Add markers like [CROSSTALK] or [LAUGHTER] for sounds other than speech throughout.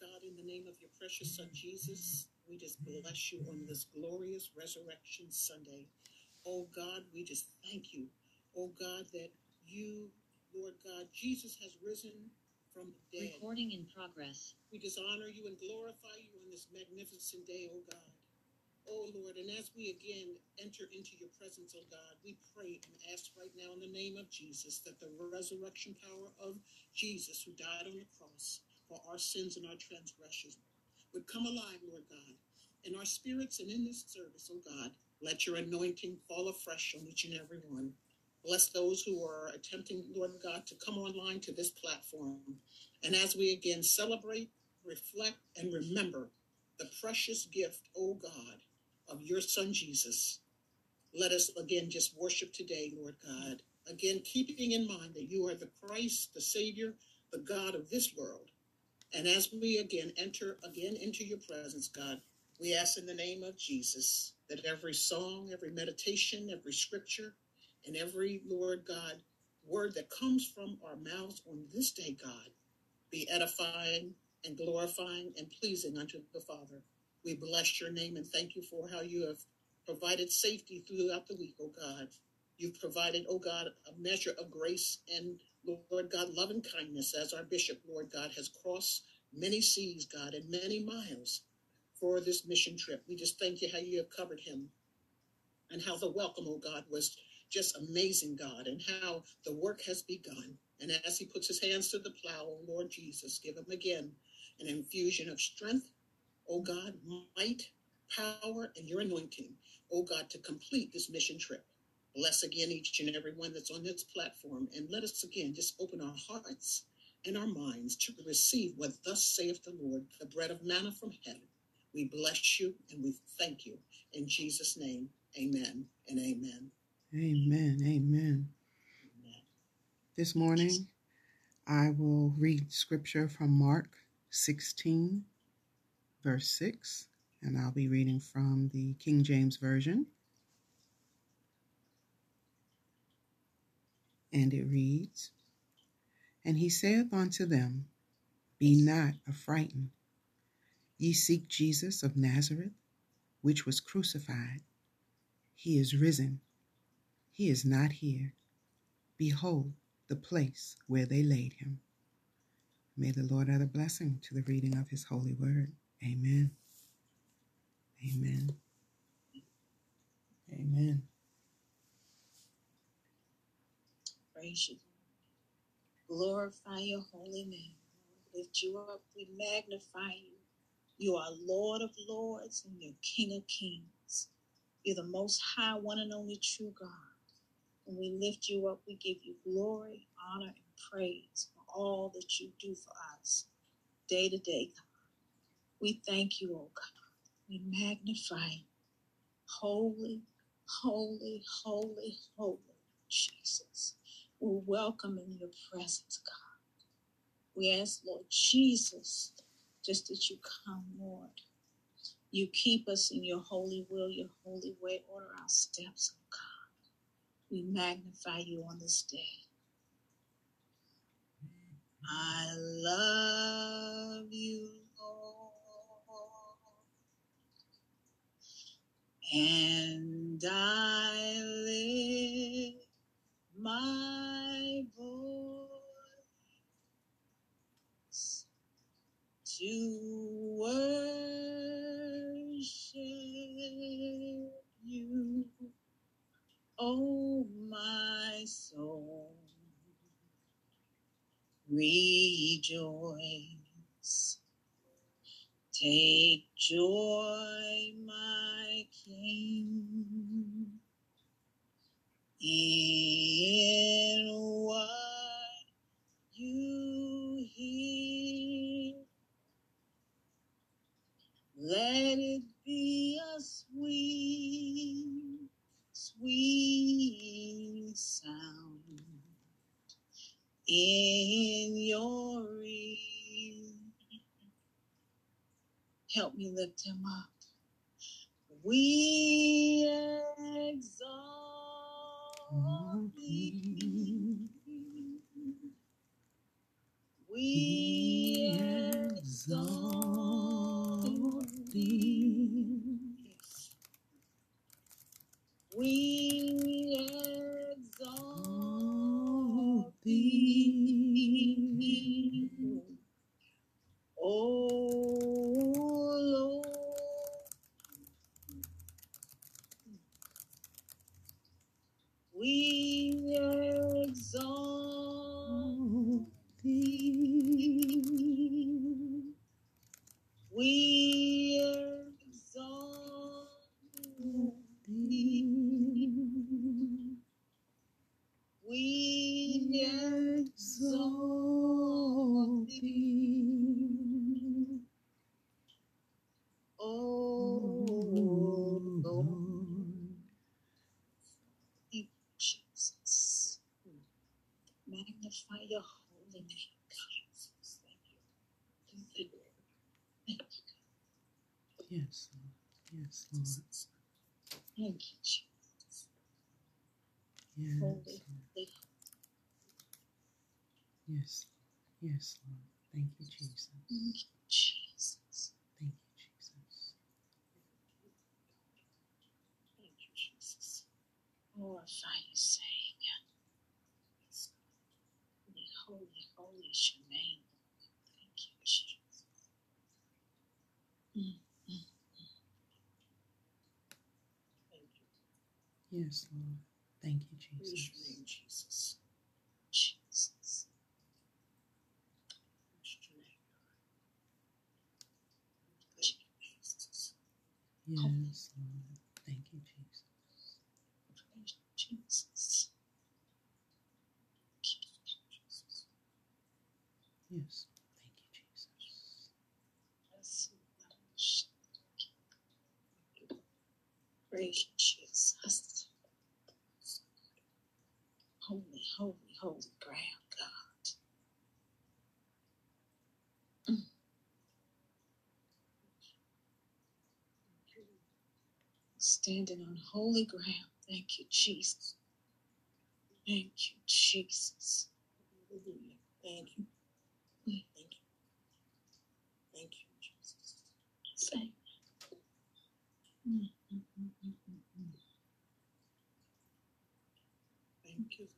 God, in the name of your precious Son Jesus, we just bless you on this glorious Resurrection Sunday. Oh God, we just thank you. Oh God, that you, Lord God, Jesus has risen from the dead. Recording in progress. We just honor you and glorify you on this magnificent day, oh God. Oh Lord, and as we again enter into your presence, oh God, we pray and ask right now in the name of Jesus that the resurrection power of Jesus, who died on the cross for our sins and our transgressions, would come alive, Lord God, in our spirits and in this service, oh God. Let your anointing fall afresh on each and every one. Bless those who are attempting, Lord God, to come online to this platform. And as we again celebrate, reflect, and remember the precious gift, oh God, of your Son Jesus, let us again just worship today, Lord God. Again, keeping in mind that you are the Christ, the Savior, the God of this world. And as we again enter again into your presence, God, we ask in the name of Jesus that every song, every meditation, every scripture, and every, Lord God, word that comes from our mouths on this day, God, be edifying and glorifying and pleasing unto the Father. We bless your name and thank you for how you have provided safety throughout the week, oh God. You've provided, oh God, a measure of grace and, Lord God, love and kindness as our bishop, Lord God, has crossed many seas, God, and many miles for this mission trip. We just thank you how you have covered him and how the welcome, oh God, was just amazing, God, and how the work has begun. And as he puts his hands to the plow, oh Lord Jesus, give him again an infusion of strength, oh God, might, power, and your anointing, oh God, to complete this mission trip. Bless again each and every one that's on this platform, and let us again just open our hearts and our minds to receive what thus saith the Lord, the bread of manna from heaven. We bless you and we thank you. In Jesus' name, amen and amen. Amen. Amen. amen. This morning, I will read scripture from Mark 16, verse 6, and I'll be reading from the King James Version. And it reads And he saith unto them, Be not affrighted. Ye seek Jesus of Nazareth, which was crucified. He is risen. He is not here. Behold the place where they laid him. May the Lord add a blessing to the reading of his holy word. Amen. Amen. Amen. Glorify your holy name. Lift you up. We magnify you. You are Lord of lords and you're King of kings. You're the most high, one and only true God. And we lift you up, we give you glory, honor, and praise for all that you do for us day to day, God. We thank you, oh God. We magnify you. Holy, holy, holy, holy Jesus. We welcome in your presence, God. We ask, Lord Jesus, just that you come, Lord. You keep us in your holy will, your holy way. Order our steps, oh God. We magnify you on this day. I love you, Lord, and I Help me Yes, Lord. Thank you, Jesus. thank you, Jesus. Thank you, Jesus. Thank you, Jesus. Glorify your Savior. Holy, holy, holy is your name. Thank you, Jesus. Mm, mm, Thank you. Yes, Lord. Thank you, Praise your Jesus. name. Jesus. Praise your name, God. Thank you, Jesus. Yes, Lord. Thank you, Jesus. Praise Jesus. Jesus. Yes, thank you, Jesus. Bless you. Praise Jesus. Holy, holy, holy ground, God. Standing on holy ground. Thank you, Jesus. Thank you, Jesus. Hallelujah. Thank you. Mm. Thank you. Thank you, Jesus. Mm, mm. Thank you.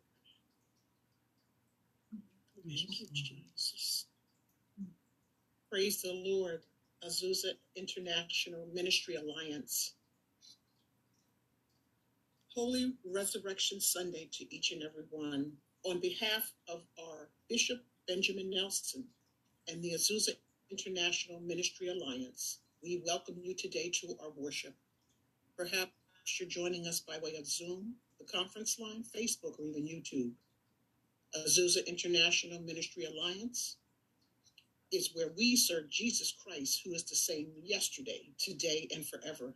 Thank you, Jesus. Praise the Lord. Azusa International Ministry Alliance. Holy Resurrection Sunday to each and every one. On behalf of our Bishop Benjamin Nelson and the Azusa International Ministry Alliance, we welcome you today to our worship. Perhaps you're joining us by way of Zoom, the conference line, Facebook, or even YouTube. Azusa International Ministry Alliance is where we serve Jesus Christ, who is the same yesterday, today, and forever.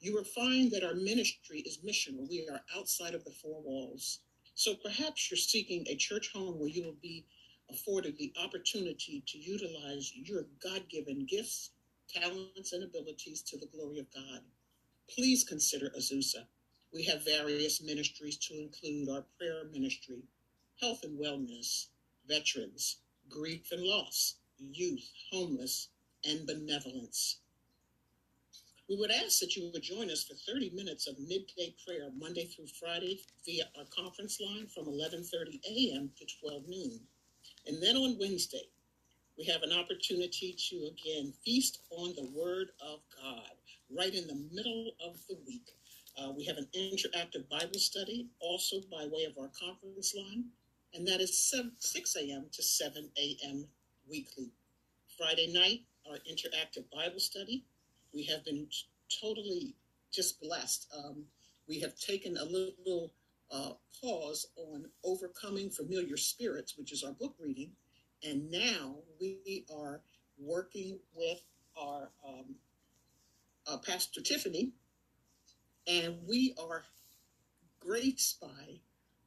You will find that our ministry is missional. We are outside of the four walls. So perhaps you're seeking a church home where you will be afforded the opportunity to utilize your God given gifts, talents, and abilities to the glory of God. Please consider Azusa. We have various ministries to include our prayer ministry, health and wellness, veterans, grief and loss, youth, homeless, and benevolence. We would ask that you would join us for 30 minutes of midday prayer Monday through Friday via our conference line from 11:30 a.m. to 12 noon. And then on Wednesday, we have an opportunity to again feast on the word of God right in the middle of the week. Uh, we have an interactive Bible study also by way of our conference line, and that is 7, 6 a.m. to 7 a.m. weekly. Friday night, our interactive Bible study. We have been totally just blessed. Um, we have taken a little uh, pause on overcoming familiar spirits, which is our book reading, and now we are working with our um, uh, Pastor Tiffany, and we are graced by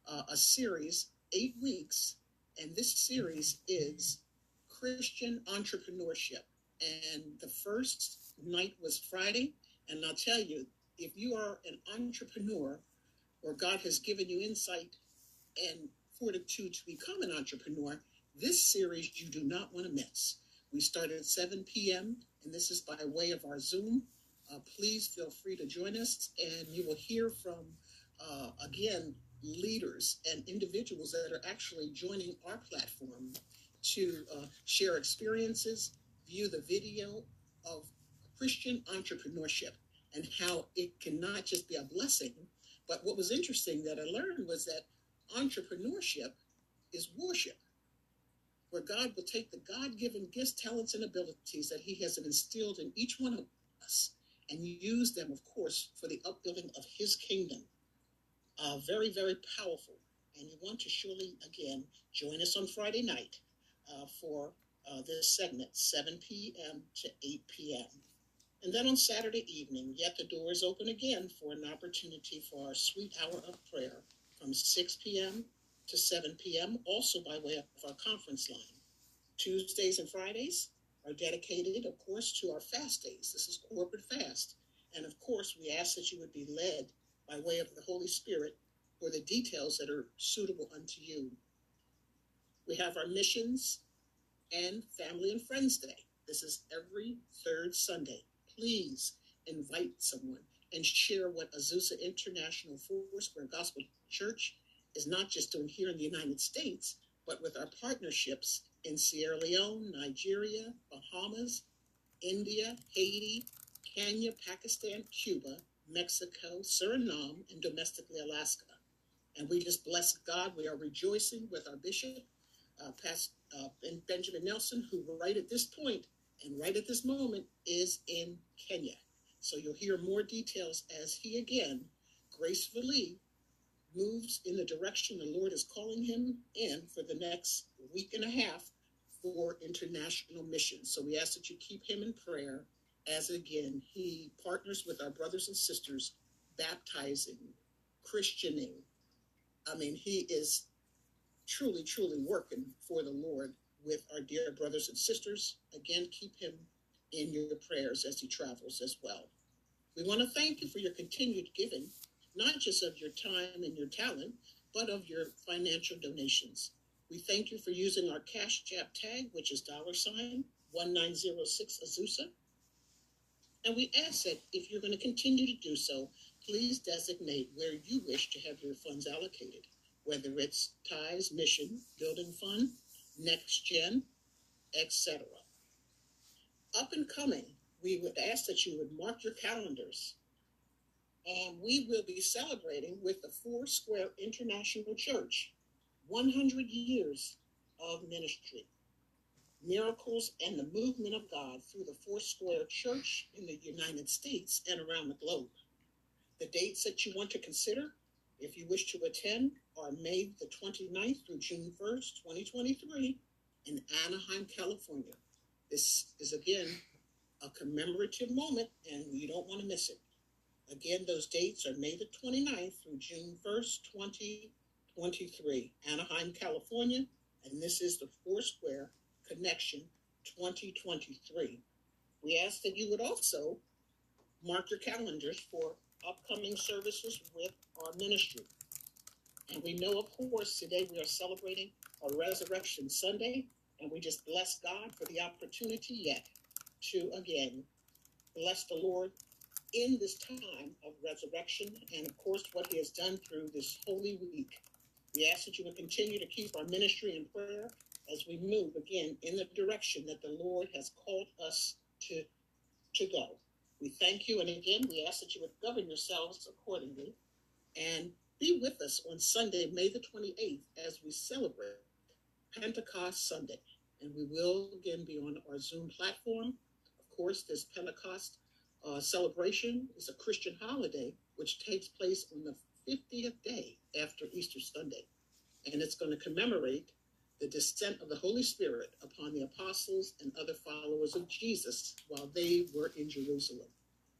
uh, a series, eight weeks, and this series is Christian entrepreneurship. And the first night was Friday, and I'll tell you, if you are an entrepreneur or God has given you insight and fortitude to become an entrepreneur, this series you do not want to miss. We start at 7 p.m., and this is by way of our Zoom. Uh, please feel free to join us, and you will hear from, uh, again, leaders and individuals that are actually joining our platform to uh, share experiences, view the video of Christian entrepreneurship and how it can not just be a blessing, but what was interesting that I learned was that entrepreneurship is worship, where God will take the God given gifts, talents, and abilities that He has instilled in each one of us and use them, of course, for the upbuilding of His kingdom. Uh, very, very powerful. And you want to surely, again, join us on Friday night uh, for uh, this segment, 7 p.m. to 8 p.m. And then on Saturday evening, yet the door is open again for an opportunity for our sweet hour of prayer from 6 p.m. to 7 p.m., also by way of our conference line. Tuesdays and Fridays are dedicated, of course, to our fast days. This is corporate fast. And of course, we ask that you would be led by way of the Holy Spirit for the details that are suitable unto you. We have our missions and family and friends day. This is every third Sunday. Please invite someone and share what Azusa International Foursquare Gospel Church is not just doing here in the United States, but with our partnerships in Sierra Leone, Nigeria, Bahamas, India, Haiti, Kenya, Pakistan, Cuba, Mexico, Suriname, and domestically Alaska. And we just bless God. We are rejoicing with our bishop, uh, Pastor uh, Benjamin Nelson, who right at this point and right at this moment is in Kenya. So you'll hear more details as he again gracefully moves in the direction the Lord is calling him in for the next week and a half for international missions. So we ask that you keep him in prayer as again he partners with our brothers and sisters, baptizing, Christianing. I mean, he is truly, truly working for the Lord with our dear brothers and sisters. Again, keep him in your prayers as he travels as well. We want to thank you for your continued giving, not just of your time and your talent, but of your financial donations. We thank you for using our Cash App tag, which is dollar sign 1906 Azusa. And we ask that if you're going to continue to do so, please designate where you wish to have your funds allocated, whether it's ties, mission, building fund, next gen, etc. Up and coming, we would ask that you would mark your calendars. And we will be celebrating with the Foursquare International Church 100 years of ministry, miracles, and the movement of God through the Foursquare Church in the United States and around the globe. The dates that you want to consider, if you wish to attend, are May the 29th through June 1st, 2023, in Anaheim, California. This is again a commemorative moment, and you don't want to miss it. Again, those dates are May the 29th through June 1st, 2023, Anaheim, California, and this is the Foursquare Connection 2023. We ask that you would also mark your calendars for upcoming services with our ministry. And we know, of course, today we are celebrating a Resurrection Sunday, and we just bless God for the opportunity yet to again bless the Lord in this time of resurrection and, of course, what He has done through this holy week. We ask that you would continue to keep our ministry in prayer as we move again in the direction that the Lord has called us to, to go. We thank you, and again, we ask that you would govern yourselves accordingly and be with us on Sunday, May the 28th, as we celebrate Pentecost Sunday. And we will again be on our Zoom platform. Of course, this Pentecost uh, celebration is a Christian holiday, which takes place on the 50th day after Easter Sunday. And it's going to commemorate the descent of the Holy Spirit upon the apostles and other followers of Jesus while they were in Jerusalem.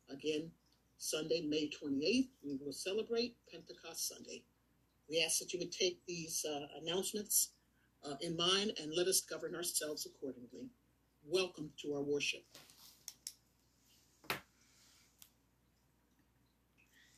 Again, Sunday, May 28th, we will celebrate Pentecost Sunday. We ask that you would take these uh, announcements uh, in mind and let us govern ourselves accordingly. Welcome to our worship.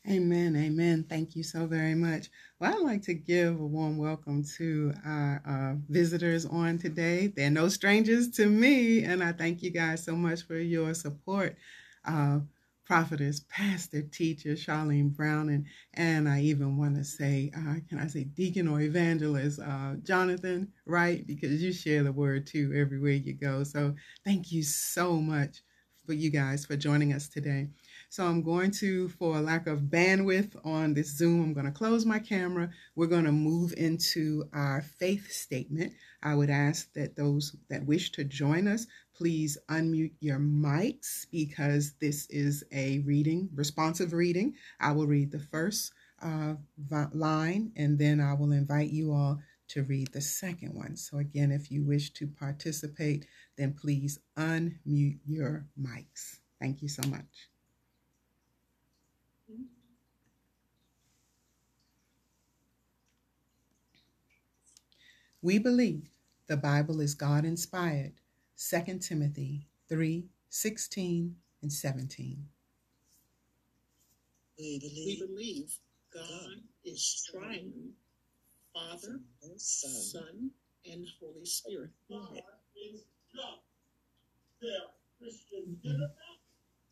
Amen. Amen. Thank you so very much. Well, I'd like to give a warm welcome to our uh, visitors on today. They're no strangers to me, and I thank you guys so much for your support. Uh, prophetess, pastor, teacher, Charlene Brown, and, and I even want to say, uh, can I say deacon or evangelist, uh, Jonathan, right? Because you share the word too everywhere you go. So thank you so much for you guys for joining us today. So I'm going to, for lack of bandwidth on this Zoom, I'm going to close my camera. We're going to move into our faith statement. I would ask that those that wish to join us, please unmute your mics because this is a reading, responsive reading. I will read the first uh, line and then I will invite you all to read the second one. So again, if you wish to participate, then please unmute your mics. Thank you so much. We believe the Bible is God inspired. 2 Timothy 3 16 and 17. We believe, we believe God, God is triune, Father, Son, Son, and Holy Spirit. God is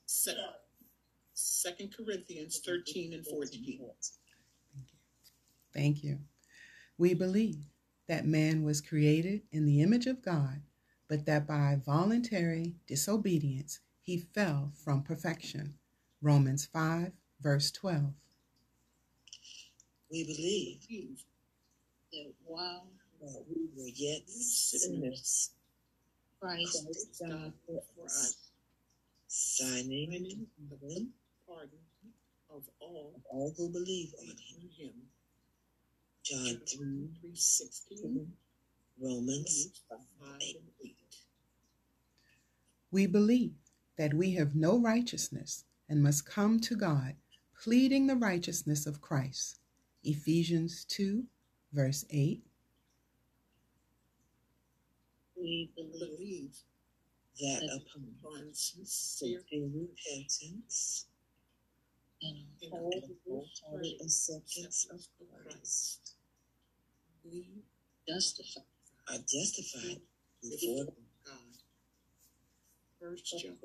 Second, Second Corinthians 13 and 14. Thank you. Thank you. We believe that man was created in the image of God, but that by voluntary disobedience he fell from perfection. Romans 5, verse 12. We believe that while we were yet sinners, Christ died for us, signing the pardon of all, all who believe on him. John 3, 16, Romans 5, 8. We believe that we have no righteousness and must come to God, pleading the righteousness of Christ. Ephesians 2, verse 8. We believe that upon sincere repentance and wholehearted acceptance of Christ, we justify, are justified before God. First John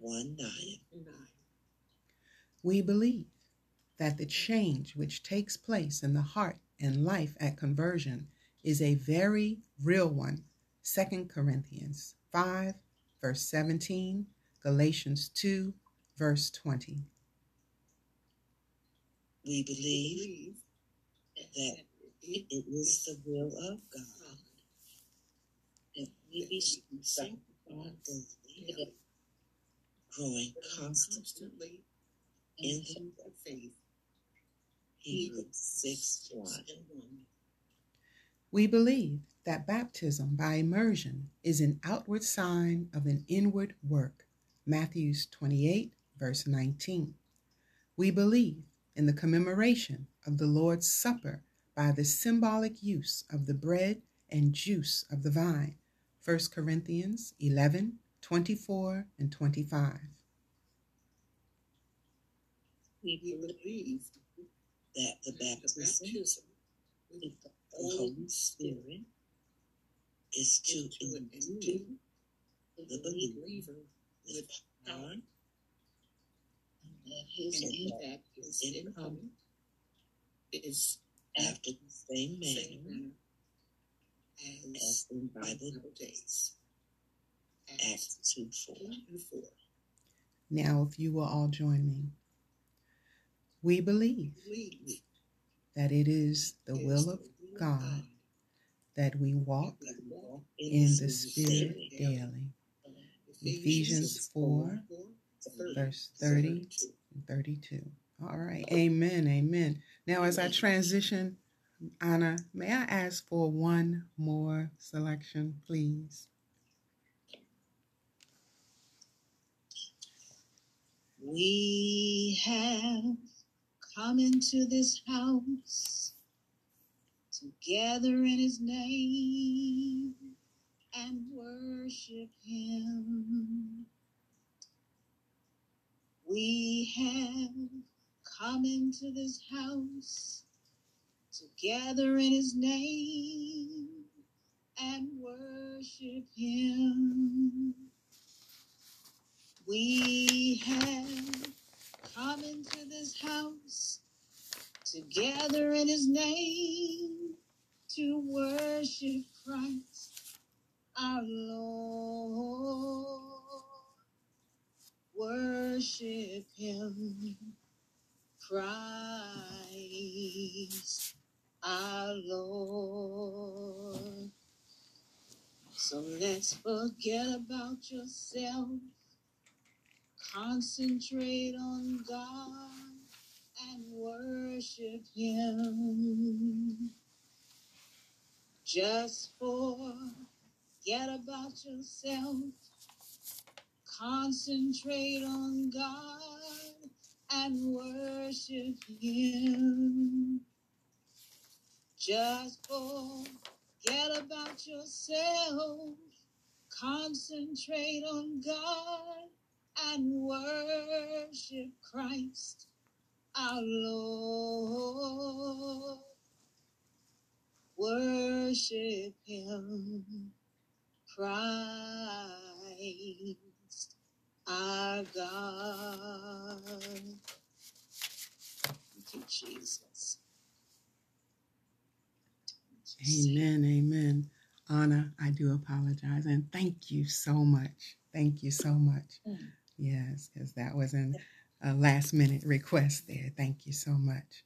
1 9. We believe that the change which takes place in the heart and life at conversion is a very real one. 2 Corinthians 5, verse 17, Galatians 2, verse 20. We believe that it is the will of God that we be sanctified daily, growing constantly in the faith. Hebrews 6 1. We believe that baptism by immersion is an outward sign of an inward work. Matthews 28, verse 19. We believe in the commemoration of the Lord's Supper by the symbolic use of the bread and juice of the vine. 1 Corinthians 11, 24 and 25. We believe that the baptism of the Holy Spirit is to endue the believer with power and his impact is income is after the same manner as in Bible days. Acts 2 4 4. Now, if you will all join me, we believe that it is the will of God that we walk in the Spirit daily. Ephesians 4, verse 30 and 32. All right. Amen. Amen. Now, as I transition, Anna, may I ask for one more selection, please? We have come into this house together in his name and worship him. We have come into this house together in his name and worship him. We have come into this house together in his name to worship Christ our Lord. Worship him, Christ our Lord. So let's forget about yourself. Concentrate on God and worship Him. Just forget about yourself. Concentrate on God and worship Him. Just forget about yourself. Concentrate on God and worship Christ our Lord. Worship Him, Christ our God. Thank you, Jesus. Amen. Amen. Anna, I do apologize. And thank you so much. Thank you so much. Mm. Yes, because that was an, a last minute request there. Thank you so much.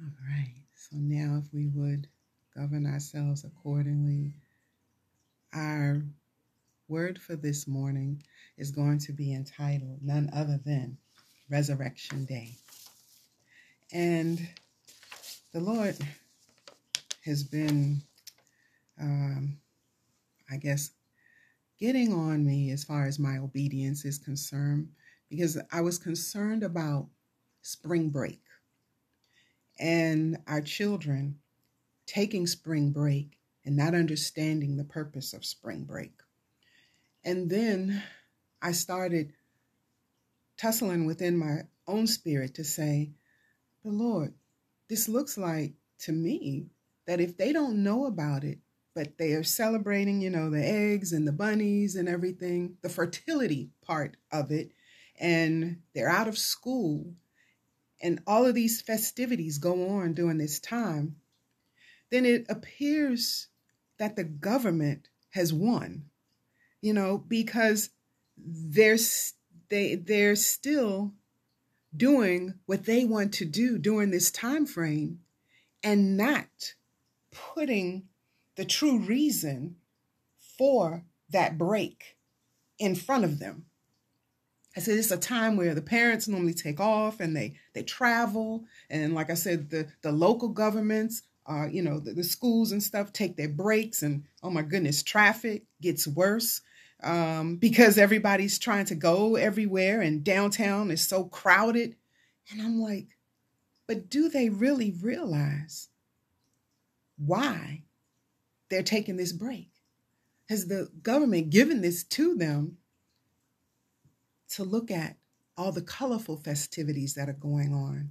All right. So now, if we would govern ourselves accordingly, our word for this morning is going to be entitled none other than Resurrection Day. And the Lord has been, um, I guess, getting on me as far as my obedience is concerned because I was concerned about spring break and our children taking spring break and not understanding the purpose of spring break. And then I started tussling within my own spirit to say, but Lord, this looks like to me that if they don't know about it, but they are celebrating, you know, the eggs and the bunnies and everything, the fertility part of it, and they're out of school, and all of these festivities go on during this time, then it appears that the government has won, you know, because there's they they're still doing what they want to do during this time frame and not putting the true reason for that break in front of them. I said it's a time where the parents normally take off and they they travel and like I said the the local governments uh you know the, the schools and stuff take their breaks and oh my goodness traffic gets worse um because everybody's trying to go everywhere and downtown is so crowded and I'm like but do they really realize why they're taking this break? Has the government given this to them to look at all the colorful festivities that are going on?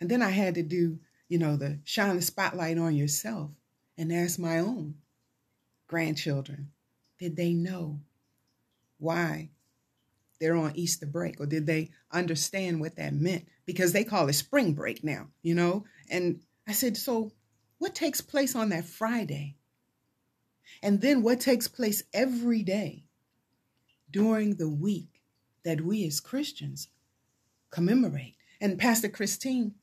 And then I had to do, you know, the shine the spotlight on yourself and ask my own grandchildren did they know why they're on Easter break or did they understand what that meant? Because they call it spring break now, you know? And I said, so what takes place on that Friday? And then what takes place every day during the week that we as Christians commemorate. And Pastor Christine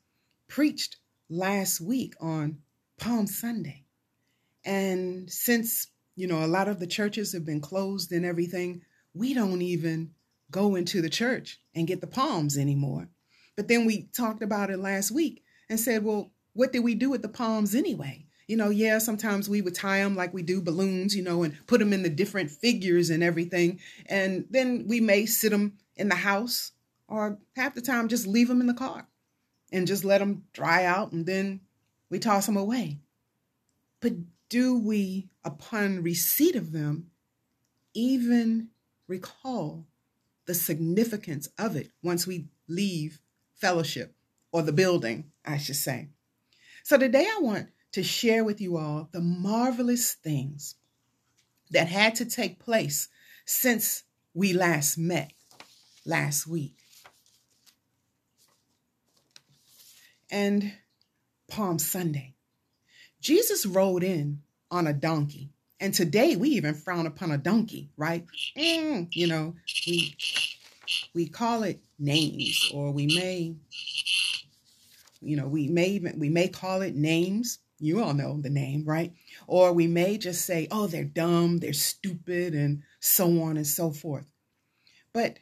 preached last week on Palm Sunday. And since, you know, a lot of the churches have been closed and everything, we don't even go into the church and get the palms anymore. But then we talked about it last week and said, well, what did we do with the palms anyway? You know, yeah, sometimes we would tie them like we do balloons, you know, and put them in the different figures and everything. And then we may sit them in the house or half the time just leave them in the car and just let them dry out and then we toss them away. But do we, upon receipt of them, even recall the significance of it once we leave fellowship or the building, I should say? So today I want to share with you all the marvelous things that had to take place since we last met last week. and Palm Sunday. Jesus rode in on a donkey. And today we even frown upon a donkey, right? Mm, you know, we we call it names, or we may, you know, we may even we may call it names. You all know the name, right? Or we may just say, oh, they're dumb, they're stupid, and so on and so forth. But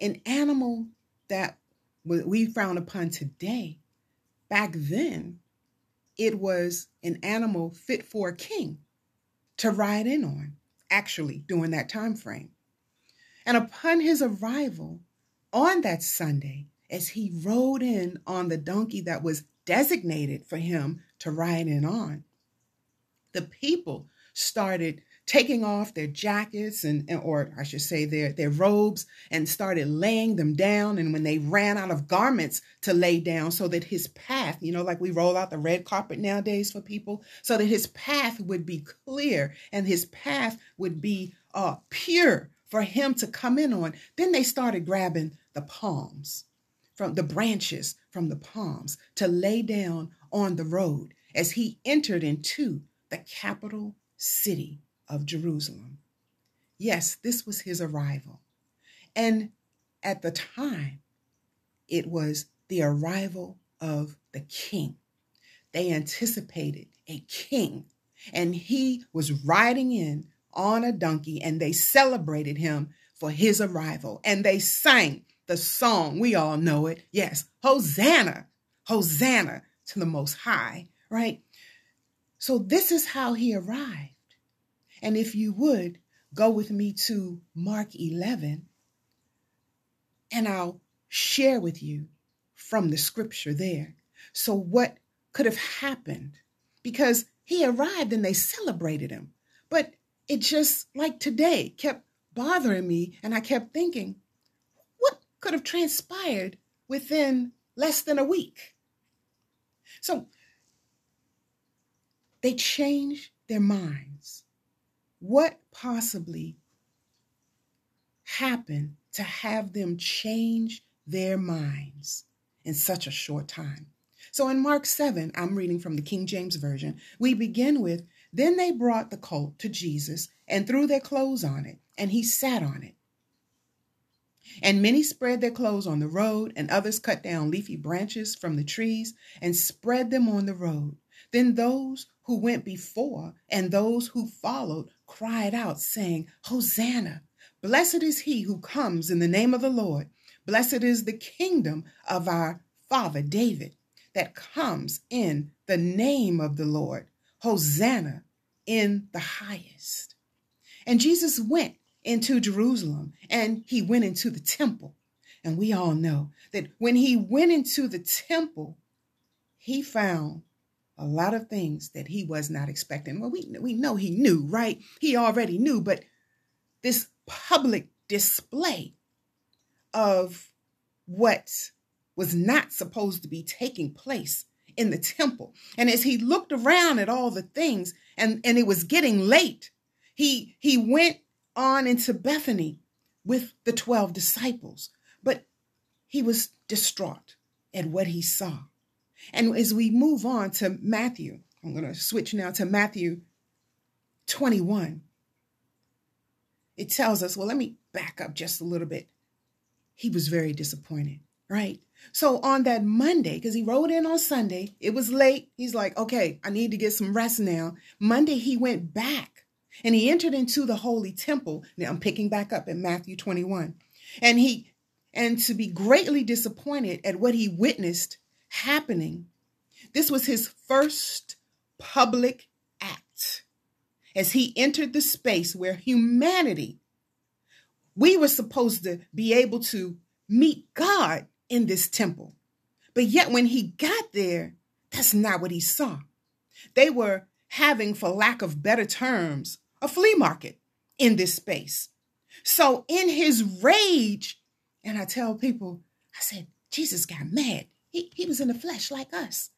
an animal that we frown upon today, back then, it was an animal fit for a king to ride in on, actually, during that time frame. And upon his arrival on that Sunday, as he rode in on the donkey that was designated for him to ride in on, the people started taking off their jackets and or I should say their their robes and started laying them down. And when they ran out of garments to lay down so that his path you know like we roll out the red carpet nowadays for people so that his path would be clear and his path would be uh pure for him to come in on. Then they started grabbing the palms from the branches from the palms to lay down on the road as he entered into the capital city of Jerusalem. Yes, this was his arrival. And at the time, it was the arrival of the king. They anticipated a king, and he was riding in on a donkey, and they celebrated him for his arrival. And they sang the song. We all know it. Yes, Hosanna, Hosanna to the Most High, right? So this is how he arrived. And if you would, go with me to Mark 11, and I'll share with you from the scripture there. So, what could have happened? Because he arrived and they celebrated him. But it just, like today, kept bothering me. And I kept thinking, what could have transpired within less than a week? So, they changed their minds. What possibly happened to have them change their minds in such a short time? So in Mark 7, I'm reading from the King James Version, we begin with Then they brought the colt to Jesus and threw their clothes on it, and he sat on it. And many spread their clothes on the road, and others cut down leafy branches from the trees and spread them on the road. Then those who went before and those who followed cried out, saying, Hosanna! Blessed is he who comes in the name of the Lord. Blessed is the kingdom of our father David that comes in the name of the Lord. Hosanna in the highest. And Jesus went into Jerusalem and he went into the temple. And we all know that when he went into the temple, he found a lot of things that he was not expecting. Well, we, we know he knew, right? He already knew, but this public display of what was not supposed to be taking place in the temple. And as he looked around at all the things and, and it was getting late, he he went on into Bethany with the 12 disciples. But he was distraught at what he saw. And as we move on to Matthew, I'm going to switch now to Matthew 21. It tells us, well, let me back up just a little bit. He was very disappointed, right? So on that Monday, because he rode in on Sunday, it was late. He's like, okay, I need to get some rest now. Monday, he went back and he entered into the holy temple. Now I'm picking back up in Matthew 21. And he, and to be greatly disappointed at what he witnessed happening. This was his first public act as he entered the space where humanity, we were supposed to be able to meet God in this temple. But yet, when he got there, that's not what he saw. They were having, for lack of better terms, a flea market in this space. So, in his rage, and I tell people, I said, Jesus got mad. He, he was in the flesh like us.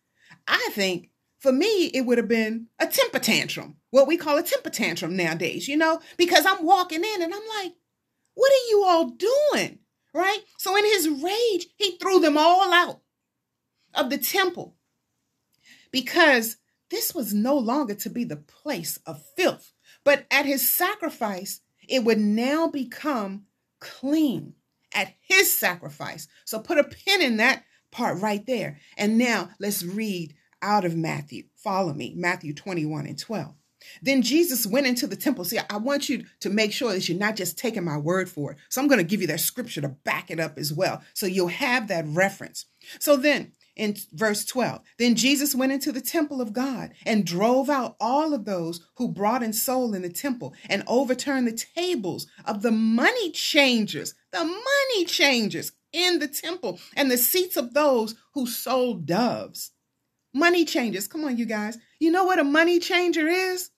I think for me, it would have been a temper tantrum, what we call a temper tantrum nowadays, you know, because I'm walking in and I'm like, what are you all doing? Right? So in his rage, he threw them all out of the temple because this was no longer to be the place of filth, but at his sacrifice, it would now become clean at his sacrifice. So put a pin in that part right there. And now let's read out of Matthew. Follow me, Matthew 21 and 12. Then Jesus went into the temple. See, I want you to make sure that you're not just taking my word for it. So I'm going to give you that scripture to back it up as well. So you'll have that reference. So then in verse 12, then Jesus went into the temple of God and drove out all of those who brought in soul in the temple and overturned the tables of the money changers, the money changers in the temple and the seats of those who sold doves. Money changers. Come on, you guys. You know what a money changer is?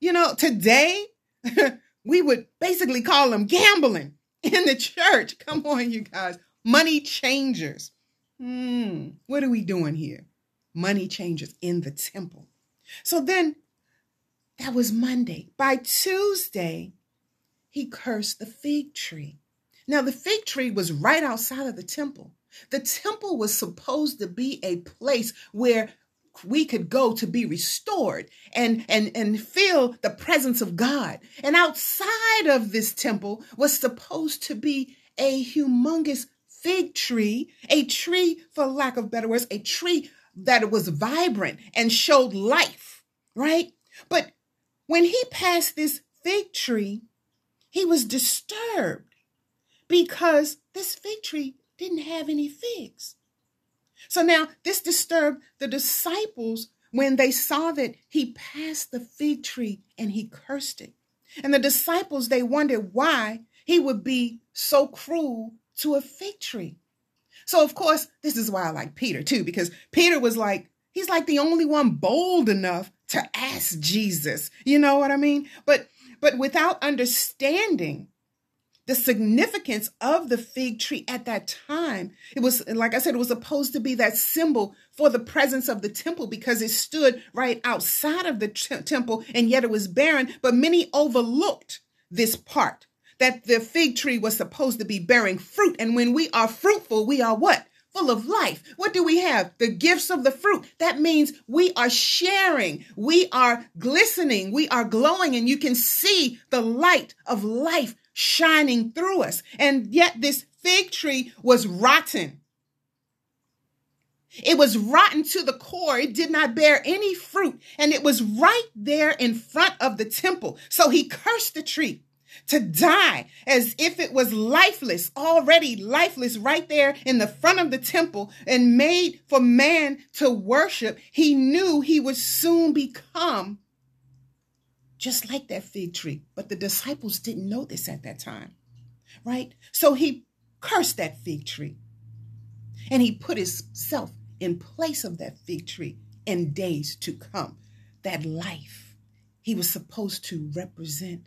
You know, today [LAUGHS] we would basically call them gambling in the church. Come on, you guys. Money changers. Hmm, what are we doing here? Money changers in the temple. So then that was Monday. By Tuesday, he cursed the fig tree. Now, the fig tree was right outside of the temple. The temple was supposed to be a place where we could go to be restored and and and feel the presence of God. And outside of this temple was supposed to be a humongous fig tree, a tree for lack of better words, a tree that was vibrant and showed life, right? But when he passed this fig tree, he was disturbed because this fig tree didn't have any figs. So now this disturbed the disciples when they saw that he passed the fig tree and he cursed it. And the disciples, they wondered why he would be so cruel to a fig tree. So, of course, this is why I like Peter too, because Peter was like, he's like the only one bold enough to ask Jesus. You know what I mean? But but without understanding the significance of the fig tree at that time. It was, like I said, it was supposed to be that symbol for the presence of the temple because it stood right outside of the t- temple and yet it was barren. But many overlooked this part that the fig tree was supposed to be bearing fruit. And when we are fruitful, we are what? full of life. What do we have? The gifts of the fruit. That means we are sharing, we are glistening, we are glowing, and you can see the light of life shining through us. And yet this fig tree was rotten. It was rotten to the core. It did not bear any fruit. And it was right there in front of the temple. So he cursed the tree to die as if it was lifeless, already lifeless, right there in the front of the temple and made for man to worship. He knew he would soon become just like that fig tree. But the disciples didn't know this at that time, right? So he cursed that fig tree and he put himself in place of that fig tree in days to come. That life he was supposed to represent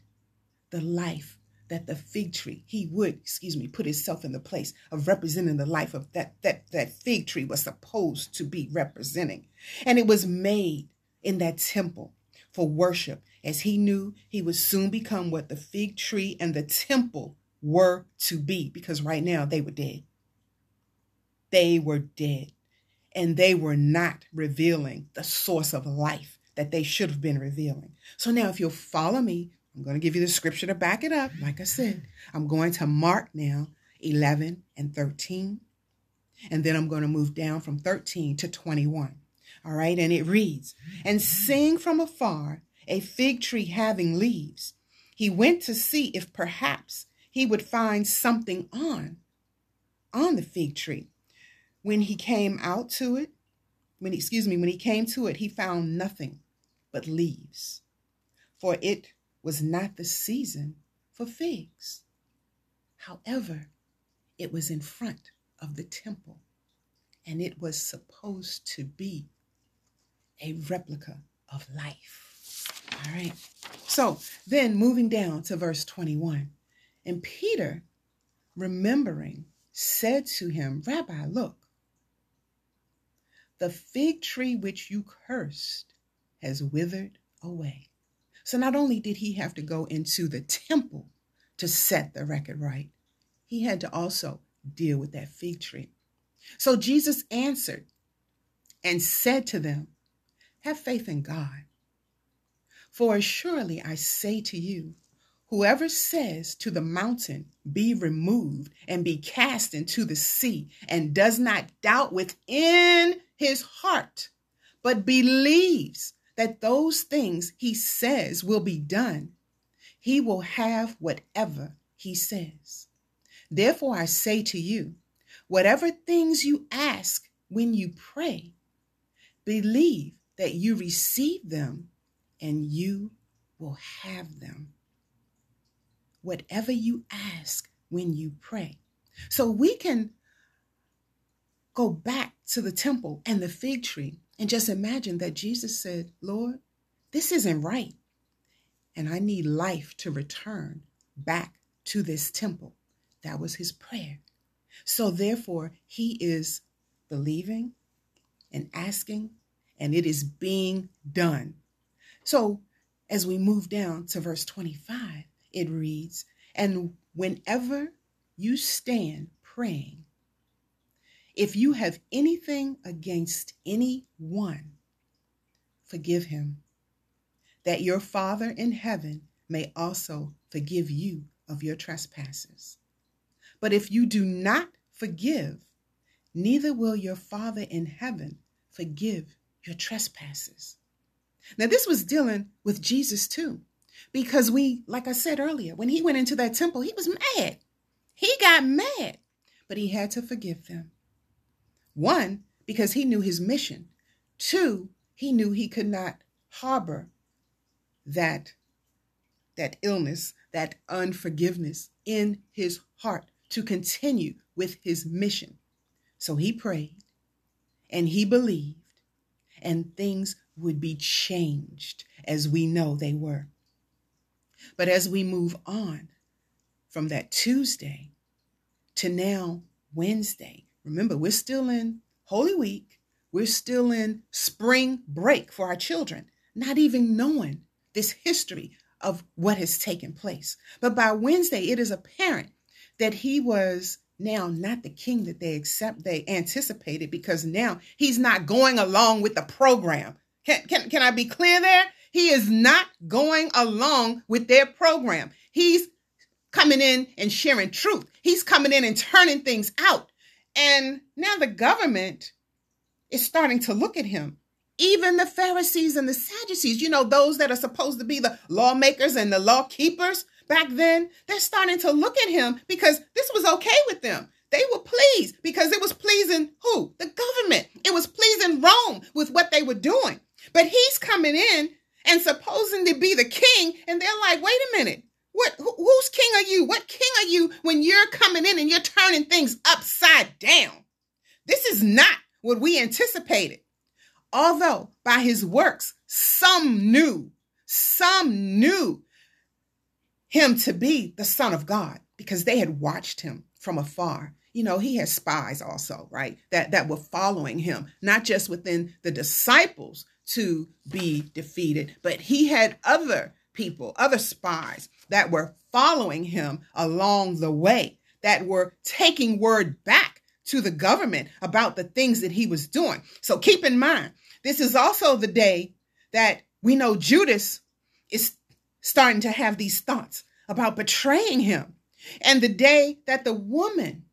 the life that the fig tree he would excuse me put himself in the place of representing the life of that that that fig tree was supposed to be representing and it was made in that temple for worship as he knew he would soon become what the fig tree and the temple were to be, because right now they were dead. They were dead, and they were not revealing the source of life that they should have been revealing. So now, if you'll follow me, I'm going to give you the scripture to back it up. Like I said, I'm going to Mark now 11 and 13. And then I'm going to move down from 13 to 21. All right. And it reads, And seeing from afar a fig tree having leaves, he went to see if perhaps he would find something on on the fig tree. When he came out to it, when excuse me, when he came to it, he found nothing but leaves. For it was not the season for figs. However, it was in front of the temple and it was supposed to be a replica of life. All right. So then moving down to verse 21. And Peter, remembering, said to him, Rabbi, look, the fig tree which you cursed has withered away. So not only did he have to go into the temple to set the record right, he had to also deal with that fig tree. So Jesus answered and said to them, Have faith in God. For surely I say to you, whoever says to the mountain, Be removed and be cast into the sea, and does not doubt within his heart, but believes that those things he says will be done, he will have whatever he says. Therefore, I say to you, whatever things you ask when you pray, believe that you receive them and you will have them. Whatever you ask when you pray. So we can go back to the temple and the fig tree and just imagine that Jesus said, Lord, this isn't right. And I need life to return back to this temple. That was his prayer. So therefore, he is believing and asking, and it is being done. So as we move down to verse 25, it reads, And whenever you stand praying, if you have anything against anyone, forgive him, that your Father in heaven may also forgive you of your trespasses. But if you do not forgive, neither will your Father in heaven forgive your trespasses. Now, this was dealing with Jesus too, because we, like I said earlier, when he went into that temple, he was mad. He got mad, but he had to forgive them. One, because he knew his mission. Two, he knew he could not harbor that, that illness, that unforgiveness in his heart to continue with his mission. So he prayed and he believed, and things would be changed as we know they were. But as we move on from that Tuesday to now Wednesday, Remember, we're still in Holy Week. We're still in spring break for our children, not even knowing this history of what has taken place. But by Wednesday, it is apparent that he was now not the king that they accept they anticipated because now he's not going along with the program. Can, can, can I be clear there? He is not going along with their program. He's coming in and sharing truth. He's coming in and turning things out. And now the government is starting to look at him. Even the Pharisees and the Sadducees, you know, those that are supposed to be the lawmakers and the law keepers back then, they're starting to look at him because this was okay with them. They were pleased because it was pleasing who? The government. It was pleasing Rome with what they were doing. But he's coming in and supposing to be the king, and they're like, wait a minute, what whose king are you? What king are you when you're coming in and you're turning things upside down? This is not what we anticipated. Although by his works some knew, some knew him to be the son of God because they had watched him from afar. You know, he had spies also, right? That that were following him, not just within the disciples to be defeated, but he had other people, other spies that were following him along the way, that were taking word back to the government about the things that he was doing. So keep in mind, this is also the day that we know Judas is starting to have these thoughts about betraying him, and the day that the woman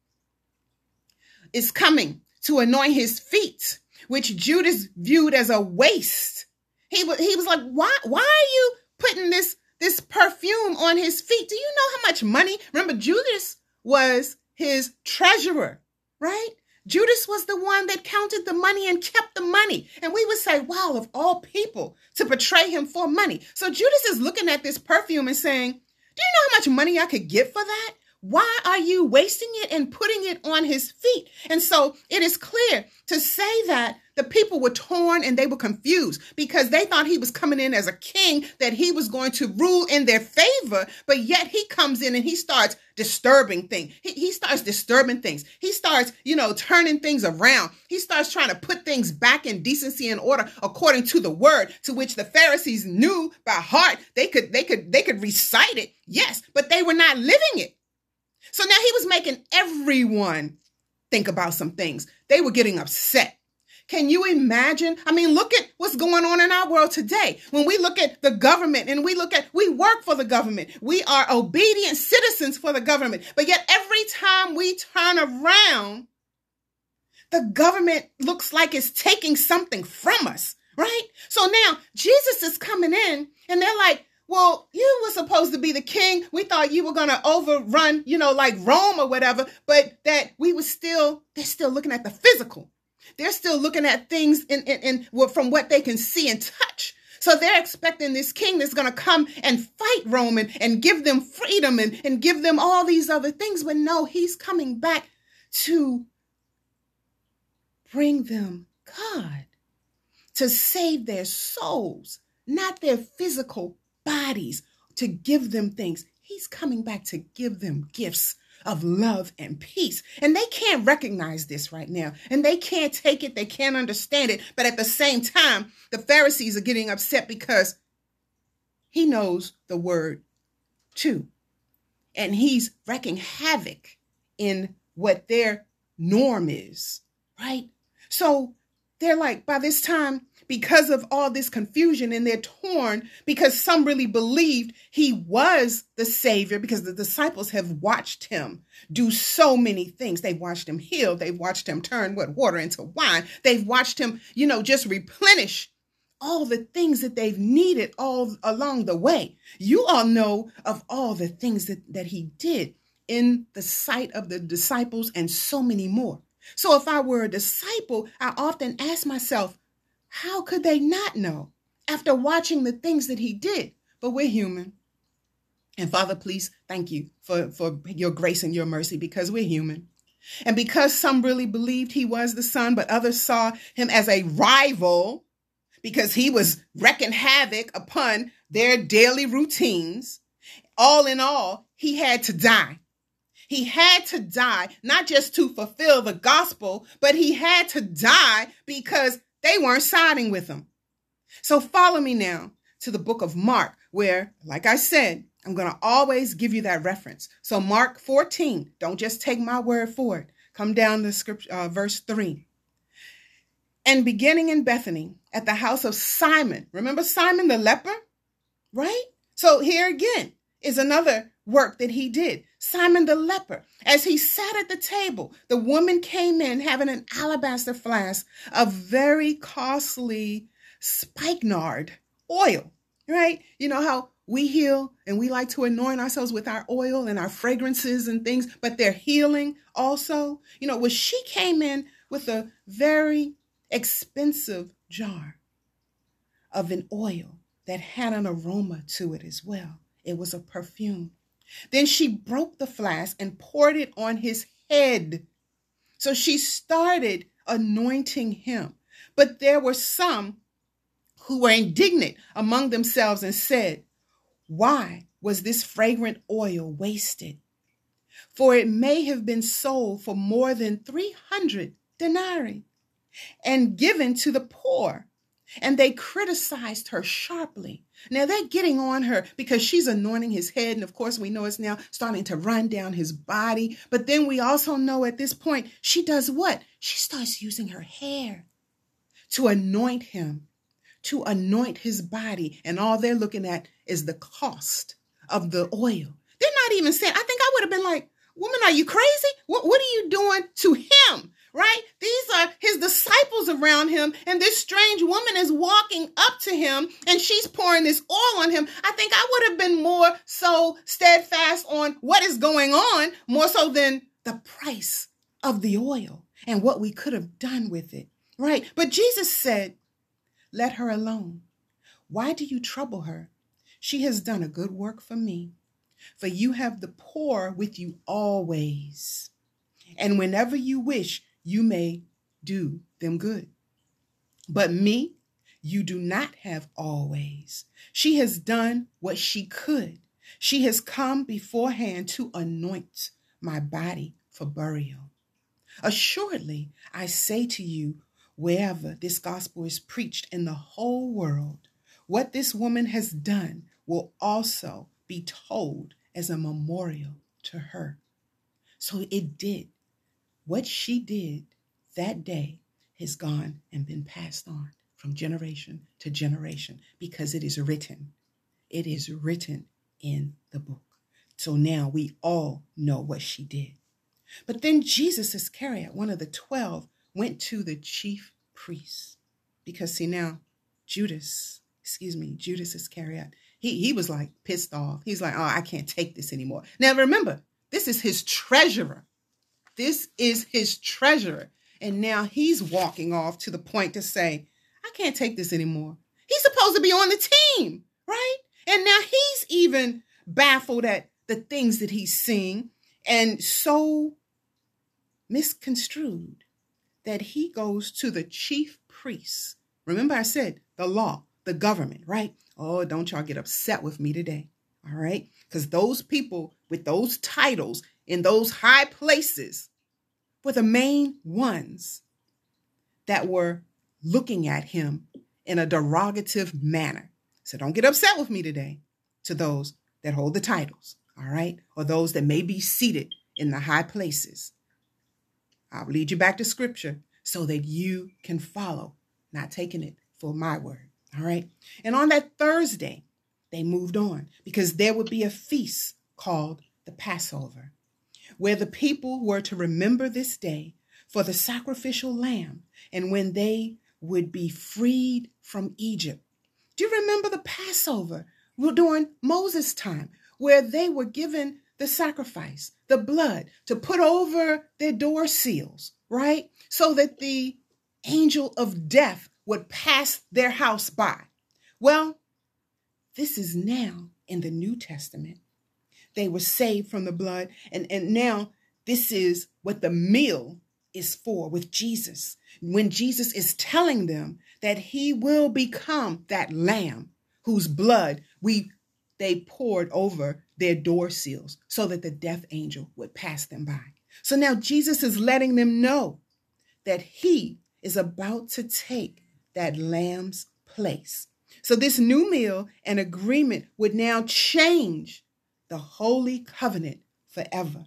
is coming to anoint his feet, which Judas viewed as a waste. He was, he was like, why, why are you putting this this perfume on his feet. Do you know how much money? Remember, Judas was his treasurer, right? Judas was the one that counted the money and kept the money. And we would say, wow, of all people to betray him for money. So Judas is looking at this perfume and saying, do you know how much money I could get for that? Why are you wasting it and putting it on his feet? And so it is clear to say that the people were torn and they were confused because they thought he was coming in as a king, that he was going to rule in their favor. But yet he comes in and he starts disturbing things. He, he starts disturbing things. He starts, you know, turning things around. He starts trying to put things back in decency and order according to the word to which the Pharisees knew by heart. They could, they could, they could recite it. Yes, but they were not living it. So now he was making everyone think about some things. They were getting upset. Can you imagine? I mean, look at what's going on in our world today. When we look at the government and we look at, we work for the government. We are obedient citizens for the government. But yet every time we turn around, the government looks like it's taking something from us, right? So now Jesus is coming in and they're like, well, you were supposed to be the king. We thought you were going to overrun, you know, like Rome or whatever, but that we were still, they're still looking at the physical. They're still looking at things in, in, in from what they can see and touch. So they're expecting this king that's going to come and fight Rome and, and give them freedom and, and give them all these other things. But no, he's coming back to bring them God, to save their souls, not their physical bodies to give them things. He's coming back to give them gifts of love and peace. And they can't recognize this right now. And they can't take it. They can't understand it. But at the same time, the Pharisees are getting upset because he knows the word too. And he's wrecking havoc in what their norm is, right? So they're like, by this time, because of all this confusion and they're torn because some really believed he was the savior because the disciples have watched him do so many things. They've watched him heal. They've watched him turn what water into wine. They've watched him you know just replenish all the things that they've needed all along the way. You all know of all the things that, that he did in the sight of the disciples and so many more so if I were a disciple, I often ask myself, how could they not know after watching the things that he did? But we're human. And Father, please thank you for, for your grace and your mercy because we're human. And because some really believed he was the son, but others saw him as a rival because he was wreaking havoc upon their daily routines, all in all, he had to die. He had to die, not just to fulfill the gospel, but he had to die because they weren't siding with him. So follow me now to the book of Mark, where, like I said, I'm going to always give you that reference. So Mark 14, don't just take my word for it. Come down to scripture, uh, verse 3. And beginning in Bethany at the house of Simon. Remember Simon the leper? Right? So here again is another work that he did. Simon the leper, as he sat at the table, the woman came in having an alabaster flask of very costly spikenard oil, right? You know how we heal and we like to anoint ourselves with our oil and our fragrances and things, but they're healing also. You know, when she came in with a very expensive jar of an oil that had an aroma to it as well. It was a perfume. Then she broke the flask and poured it on his head. So she started anointing him. But there were some who were indignant among themselves and said, Why was this fragrant oil wasted? For it may have been sold for more than 300 denarii and given to the poor. And they criticized her sharply. Now they're getting on her because she's anointing his head. And of course, we know it's now starting to run down his body. But then we also know at this point, she does what? She starts using her hair to anoint him, to anoint his body. And all they're looking at is the cost of the oil. They're not even saying, I think I would have been like, Woman, are you crazy? What, what are you doing to him? Right? These are his disciples around him, and this strange woman is walking up to him and she's pouring this oil on him. I think I would have been more so steadfast on what is going on, more so than the price of the oil and what we could have done with it, right? But Jesus said, Let her alone. Why do you trouble her? She has done a good work for me. For you have the poor with you always. And whenever you wish, you may do them good. But me, you do not have always. She has done what she could. She has come beforehand to anoint my body for burial. Assuredly, I say to you, wherever this gospel is preached in the whole world, what this woman has done will also be told as a memorial to her. So it did what she did that day has gone and been passed on from generation to generation because it is written. It is written in the book. So now we all know what she did. But then Jesus Iscariot, one of the 12, went to the chief priests because see now Judas, excuse me, Judas Iscariot, he, he was like pissed off. He's like, oh, I can't take this anymore. Now remember, this is his treasurer. This is his treasure. And now he's walking off to the point to say, I can't take this anymore. He's supposed to be on the team, right? And now he's even baffled at the things that he's seeing and so misconstrued that he goes to the chief priests. Remember, I said the law, the government, right? Oh, don't y'all get upset with me today. All right. Because those people with those titles in those high places were the main ones that were looking at him in a derogative manner. So don't get upset with me today to those that hold the titles, all right, or those that may be seated in the high places. I'll lead you back to scripture so that you can follow, not taking it for my word, all right? And on that Thursday, they moved on because there would be a feast called the Passover, where the people were to remember this day for the sacrificial lamb and when they would be freed from Egypt. Do you remember the Passover during Moses' time where they were given the sacrifice, the blood to put over their door seals, right? So that the angel of death would pass their house by. Well, this is now in the New Testament. They were saved from the blood, and, and now this is what the meal is for with Jesus. When Jesus is telling them that he will become that lamb whose blood we they poured over their door seals so that the death angel would pass them by. So now Jesus is letting them know that he is about to take that lamb's place. So this new meal and agreement would now change the holy covenant forever.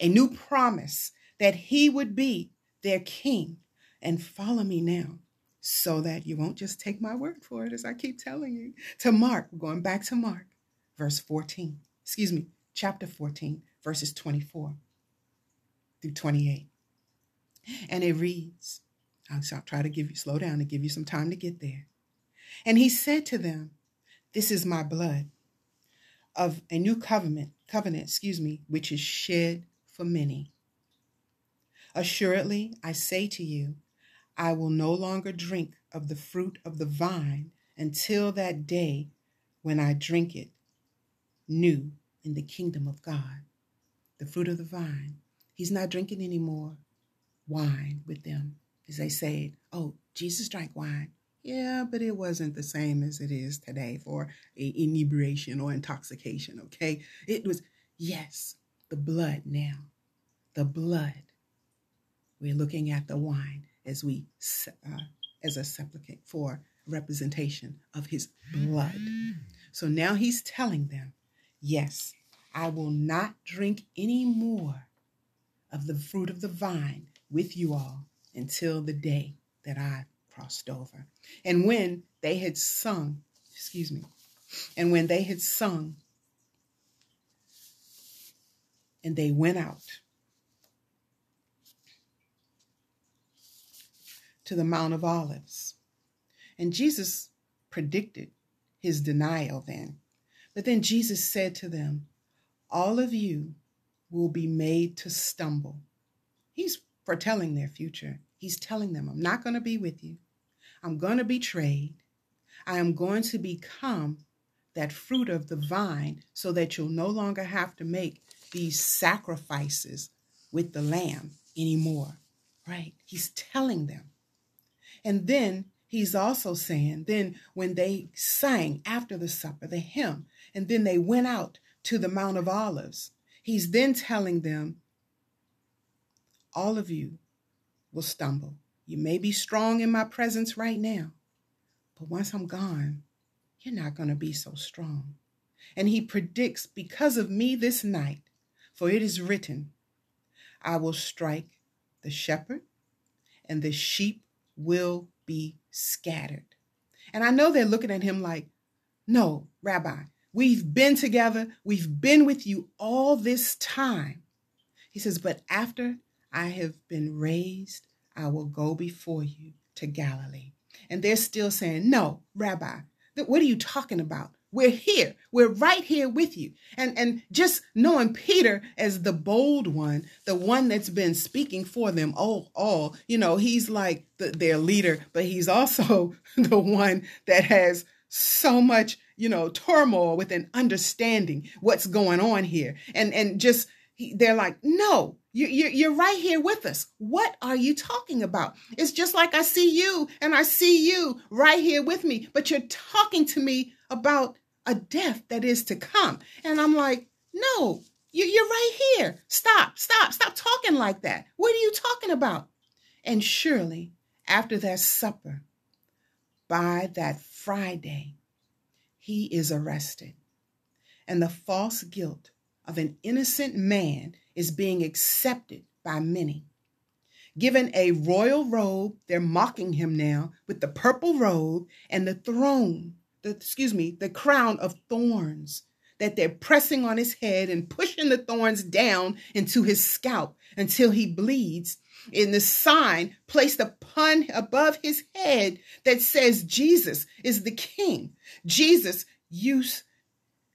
A new promise that he would be their king. And follow me now so that you won't just take my word for it, as I keep telling you. To Mark, going back to Mark, verse 14, excuse me, chapter 14, verses 24 through 28. And it reads, I'll try to give you, slow down to give you some time to get there. And he said to them, This is my blood of a new covenant, covenant, excuse me, which is shed for many. Assuredly, I say to you, I will no longer drink of the fruit of the vine until that day when I drink it new in the kingdom of God. The fruit of the vine. He's not drinking any more wine with them. As they say, oh, Jesus drank wine. Yeah, but it wasn't the same as it is today for inebriation or intoxication, okay? It was, yes, the blood now. The blood. We're looking at the wine as we uh, as a supplicant for representation of his blood. So now he's telling them, yes, I will not drink any more of the fruit of the vine with you all until the day that I crossed over. And when they had sung, excuse me, and when they had sung, and they went out to the Mount of Olives. And Jesus predicted his denial then. But then Jesus said to them, All of you will be made to stumble. He's foretelling their future. He's telling them, I'm not going to be with you. I'm going to be betrayed. I am going to become that fruit of the vine so that you'll no longer have to make these sacrifices with the lamb anymore. Right? He's telling them. And then he's also saying, then when they sang after the supper, the hymn, and then they went out to the Mount of Olives, he's then telling them, all of you will stumble. You may be strong in my presence right now, but once I'm gone, you're not going to be so strong. And he predicts, because of me this night, for it is written, I will strike the shepherd, and the sheep will be scattered. And I know they're looking at him like, no, Rabbi, we've been together. We've been with you all this time. He says, but after I have been raised, I will go before you to Galilee. And they're still saying, no, Rabbi, what are you talking about? We're here. We're right here with you. And and just knowing Peter as the bold one, the one that's been speaking for them all, all, you know, he's like the, their leader, but he's also [LAUGHS] the one that has so much, you know, turmoil with an understanding what's going on here. And and just they're like, no, you, you, you're right here with us. What are you talking about? It's just like I see you and I see you right here with me, but you're talking to me about a death that is to come. And I'm like, no, you, you're right here. Stop, stop, stop talking like that. What are you talking about? And surely, after that supper, by that Friday, he is arrested. And the false guilt of an innocent man is being accepted by many. Given a royal robe, they're mocking him now with the purple robe and the throne the, excuse me, the crown of thorns that they're pressing on his head and pushing the thorns down into his scalp until he bleeds. In the sign placed upon above his head that says Jesus is the king. Jesus' use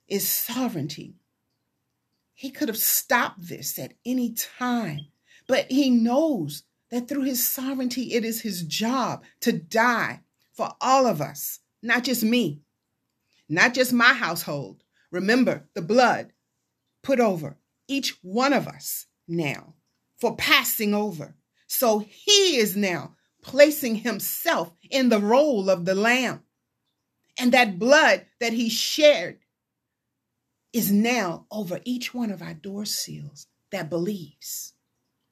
is sovereignty. He could have stopped this at any time, but he knows that through his sovereignty, it is his job to die for all of us not just me, not just my household. Remember the blood put over each one of us now for passing over. So he is now placing himself in the role of the lamb. And that blood that he shared is now over each one of our door seals that believes,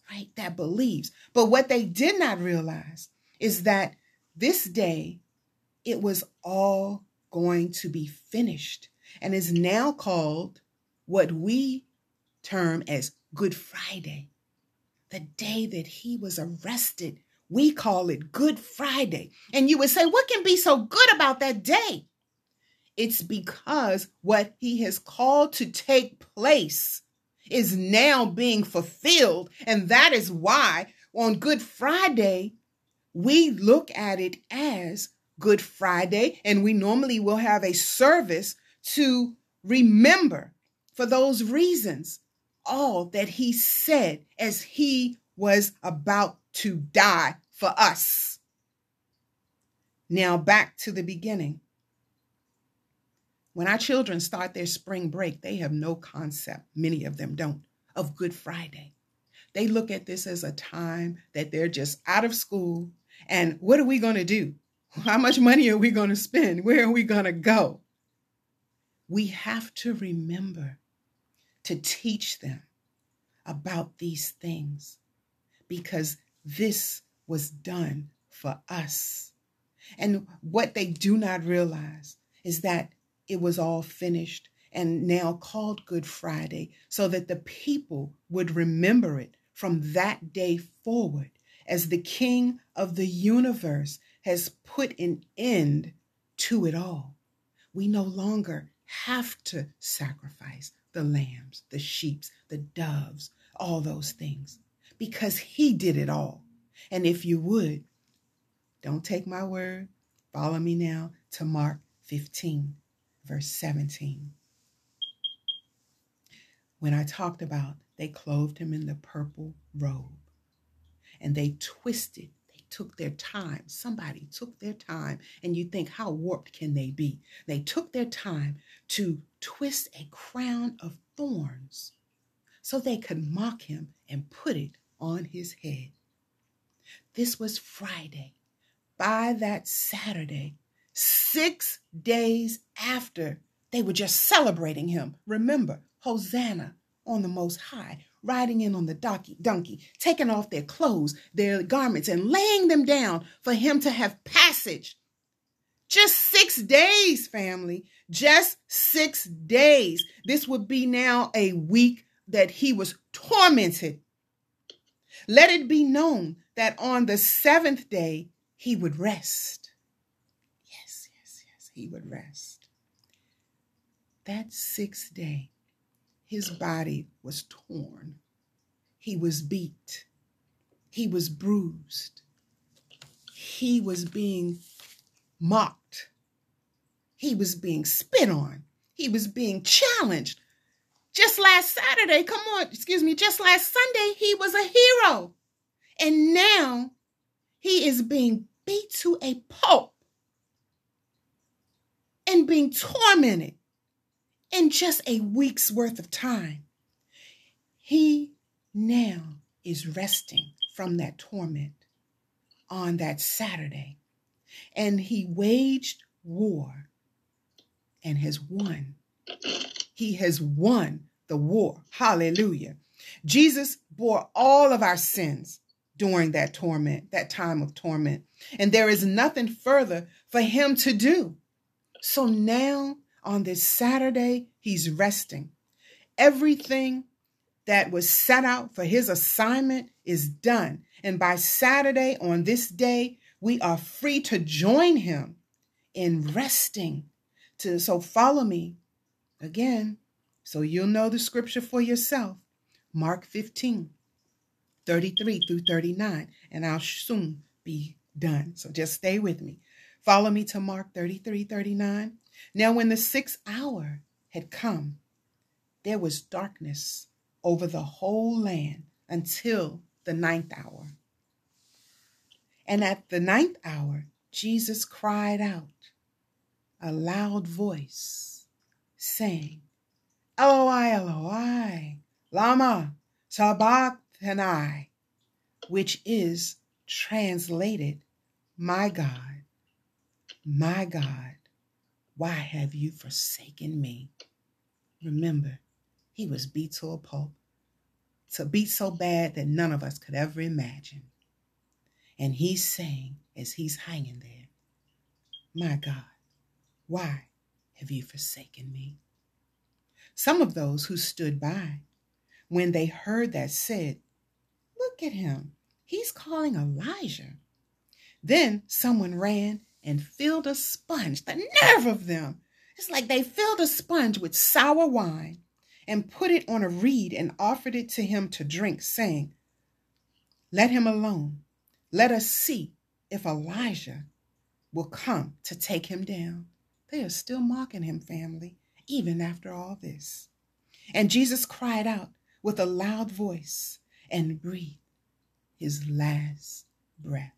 right? That believes. But what they did not realize is that this day it was all going to be finished and is now called what we term as Good Friday. The day that he was arrested, we call it Good Friday. And you would say, what can be so good about that day? It's because what he has called to take place is now being fulfilled. And that is why on Good Friday, we look at it as Good Friday, and we normally will have a service to remember for those reasons all that he said as he was about to die for us. Now, back to the beginning. When our children start their spring break, they have no concept, many of them don't, of Good Friday. They look at this as a time that they're just out of school. And what are we going to do? How much money are we going to spend? Where are we going to go? We have to remember to teach them about these things because this was done for us. And what they do not realize is that it was all finished and now called Good Friday so that the people would remember it from that day forward as the King of the universe has put an end to it all. We no longer have to sacrifice the lambs, the sheep, the doves, all those things, because he did it all. And if you would, don't take my word, follow me now to Mark 15, verse 17. When I talked about they clothed him in the purple robe and they twisted they took their time. Somebody took their time, and you think, how warped can they be? They took their time to twist a crown of thorns so they could mock him and put it on his head. This was Friday. By that Saturday, six days after, they were just celebrating him. Remember, Hosanna on the Most High riding in on the donkey, donkey, taking off their clothes, their garments, and laying them down for him to have passage. Just six days, family. Just six days. This would be now a week that he was tormented. Let it be known that on the seventh day, he would rest. He would rest. That sixth day, his body was torn. He was beat. He was bruised. He was being mocked. He was being spit on. He was being challenged. Just last Saturday, come on, excuse me, just last Sunday, he was a hero. And now he is being beat to a pulp and being tormented in just a week's worth of time. He now is resting from that torment on that Saturday. And he waged war and has won. He has won the war. Hallelujah. Jesus bore all of our sins during that torment, that time of torment. And there is nothing further for him to do. So now on this Saturday, he's resting. Everything that was set out for his assignment is done. And by Saturday, on this day, we are free to join him in resting. To, so follow me again, so you'll know the scripture for yourself. Mark 15, 33 through 39, and I'll soon be done. So just stay with me. Follow me to Mark 33, 39. Now, when the sixth hour had come, there was darkness over the whole land until the ninth hour. And at the ninth hour, Jesus cried out a loud voice, saying, Eloi, Eloi, Lama Sabachthani, which is translated, My God, my God, why have you forsaken me? Remember, he was beat to a pulp, to beat so bad that none of us could ever imagine. And he's saying, as he's hanging there, My God, why have you forsaken me? Some of those who stood by, when they heard that, said, Look at him. He's calling Elijah. Then someone ran and filled a sponge. The nerve of them! It's like they filled a sponge with sour wine and put it on a reed and offered it to him to drink, saying, Let him alone. Let us see if Elijah will come to take him down. They are still mocking him, family, even after all this. And Jesus cried out with a loud voice and breathed his last breath.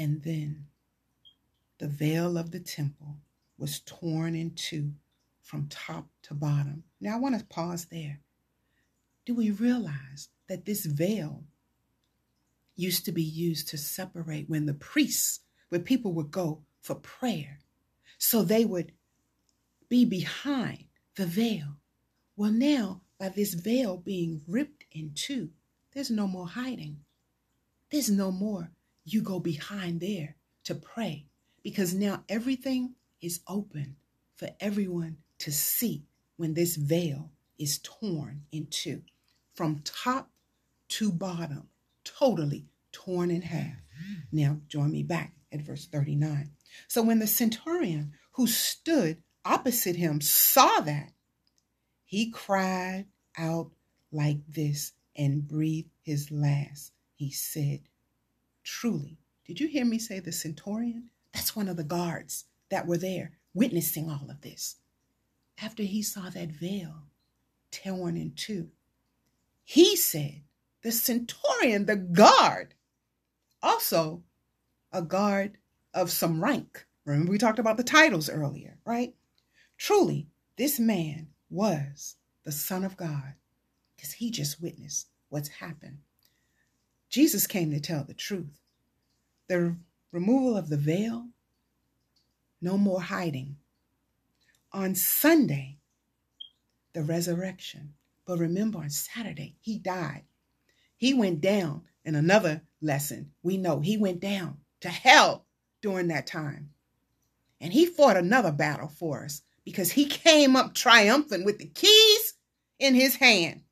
And then the veil of the temple was torn in two from top to bottom. Now, I want to pause there. Do we realize that this veil used to be used to separate when the priests, where people would go for prayer, so they would be behind the veil? Well, now, by this veil being ripped in two, there's no more hiding. There's no more you go behind there to pray because now everything is open for everyone to see when this veil is torn in two from top to bottom, totally torn in half. Now, join me back at verse 39. So, when the centurion who stood opposite him saw that, he cried out like this and breathed his last. He said, Truly, did you hear me say the centurion? That's one of the guards that were there witnessing all of this after he saw that veil torn in two. He said, the centurion, the guard, also a guard of some rank. Remember, we talked about the titles earlier, right? Truly, this man was the Son of God because he just witnessed what's happened. Jesus came to tell the truth. The removal of the veil, no more hiding, on Sunday, the resurrection. But remember, on Saturday, he died. He went down in another lesson. We know he went down to hell during that time. And he fought another battle for us because he came up triumphant with the keys in his hand.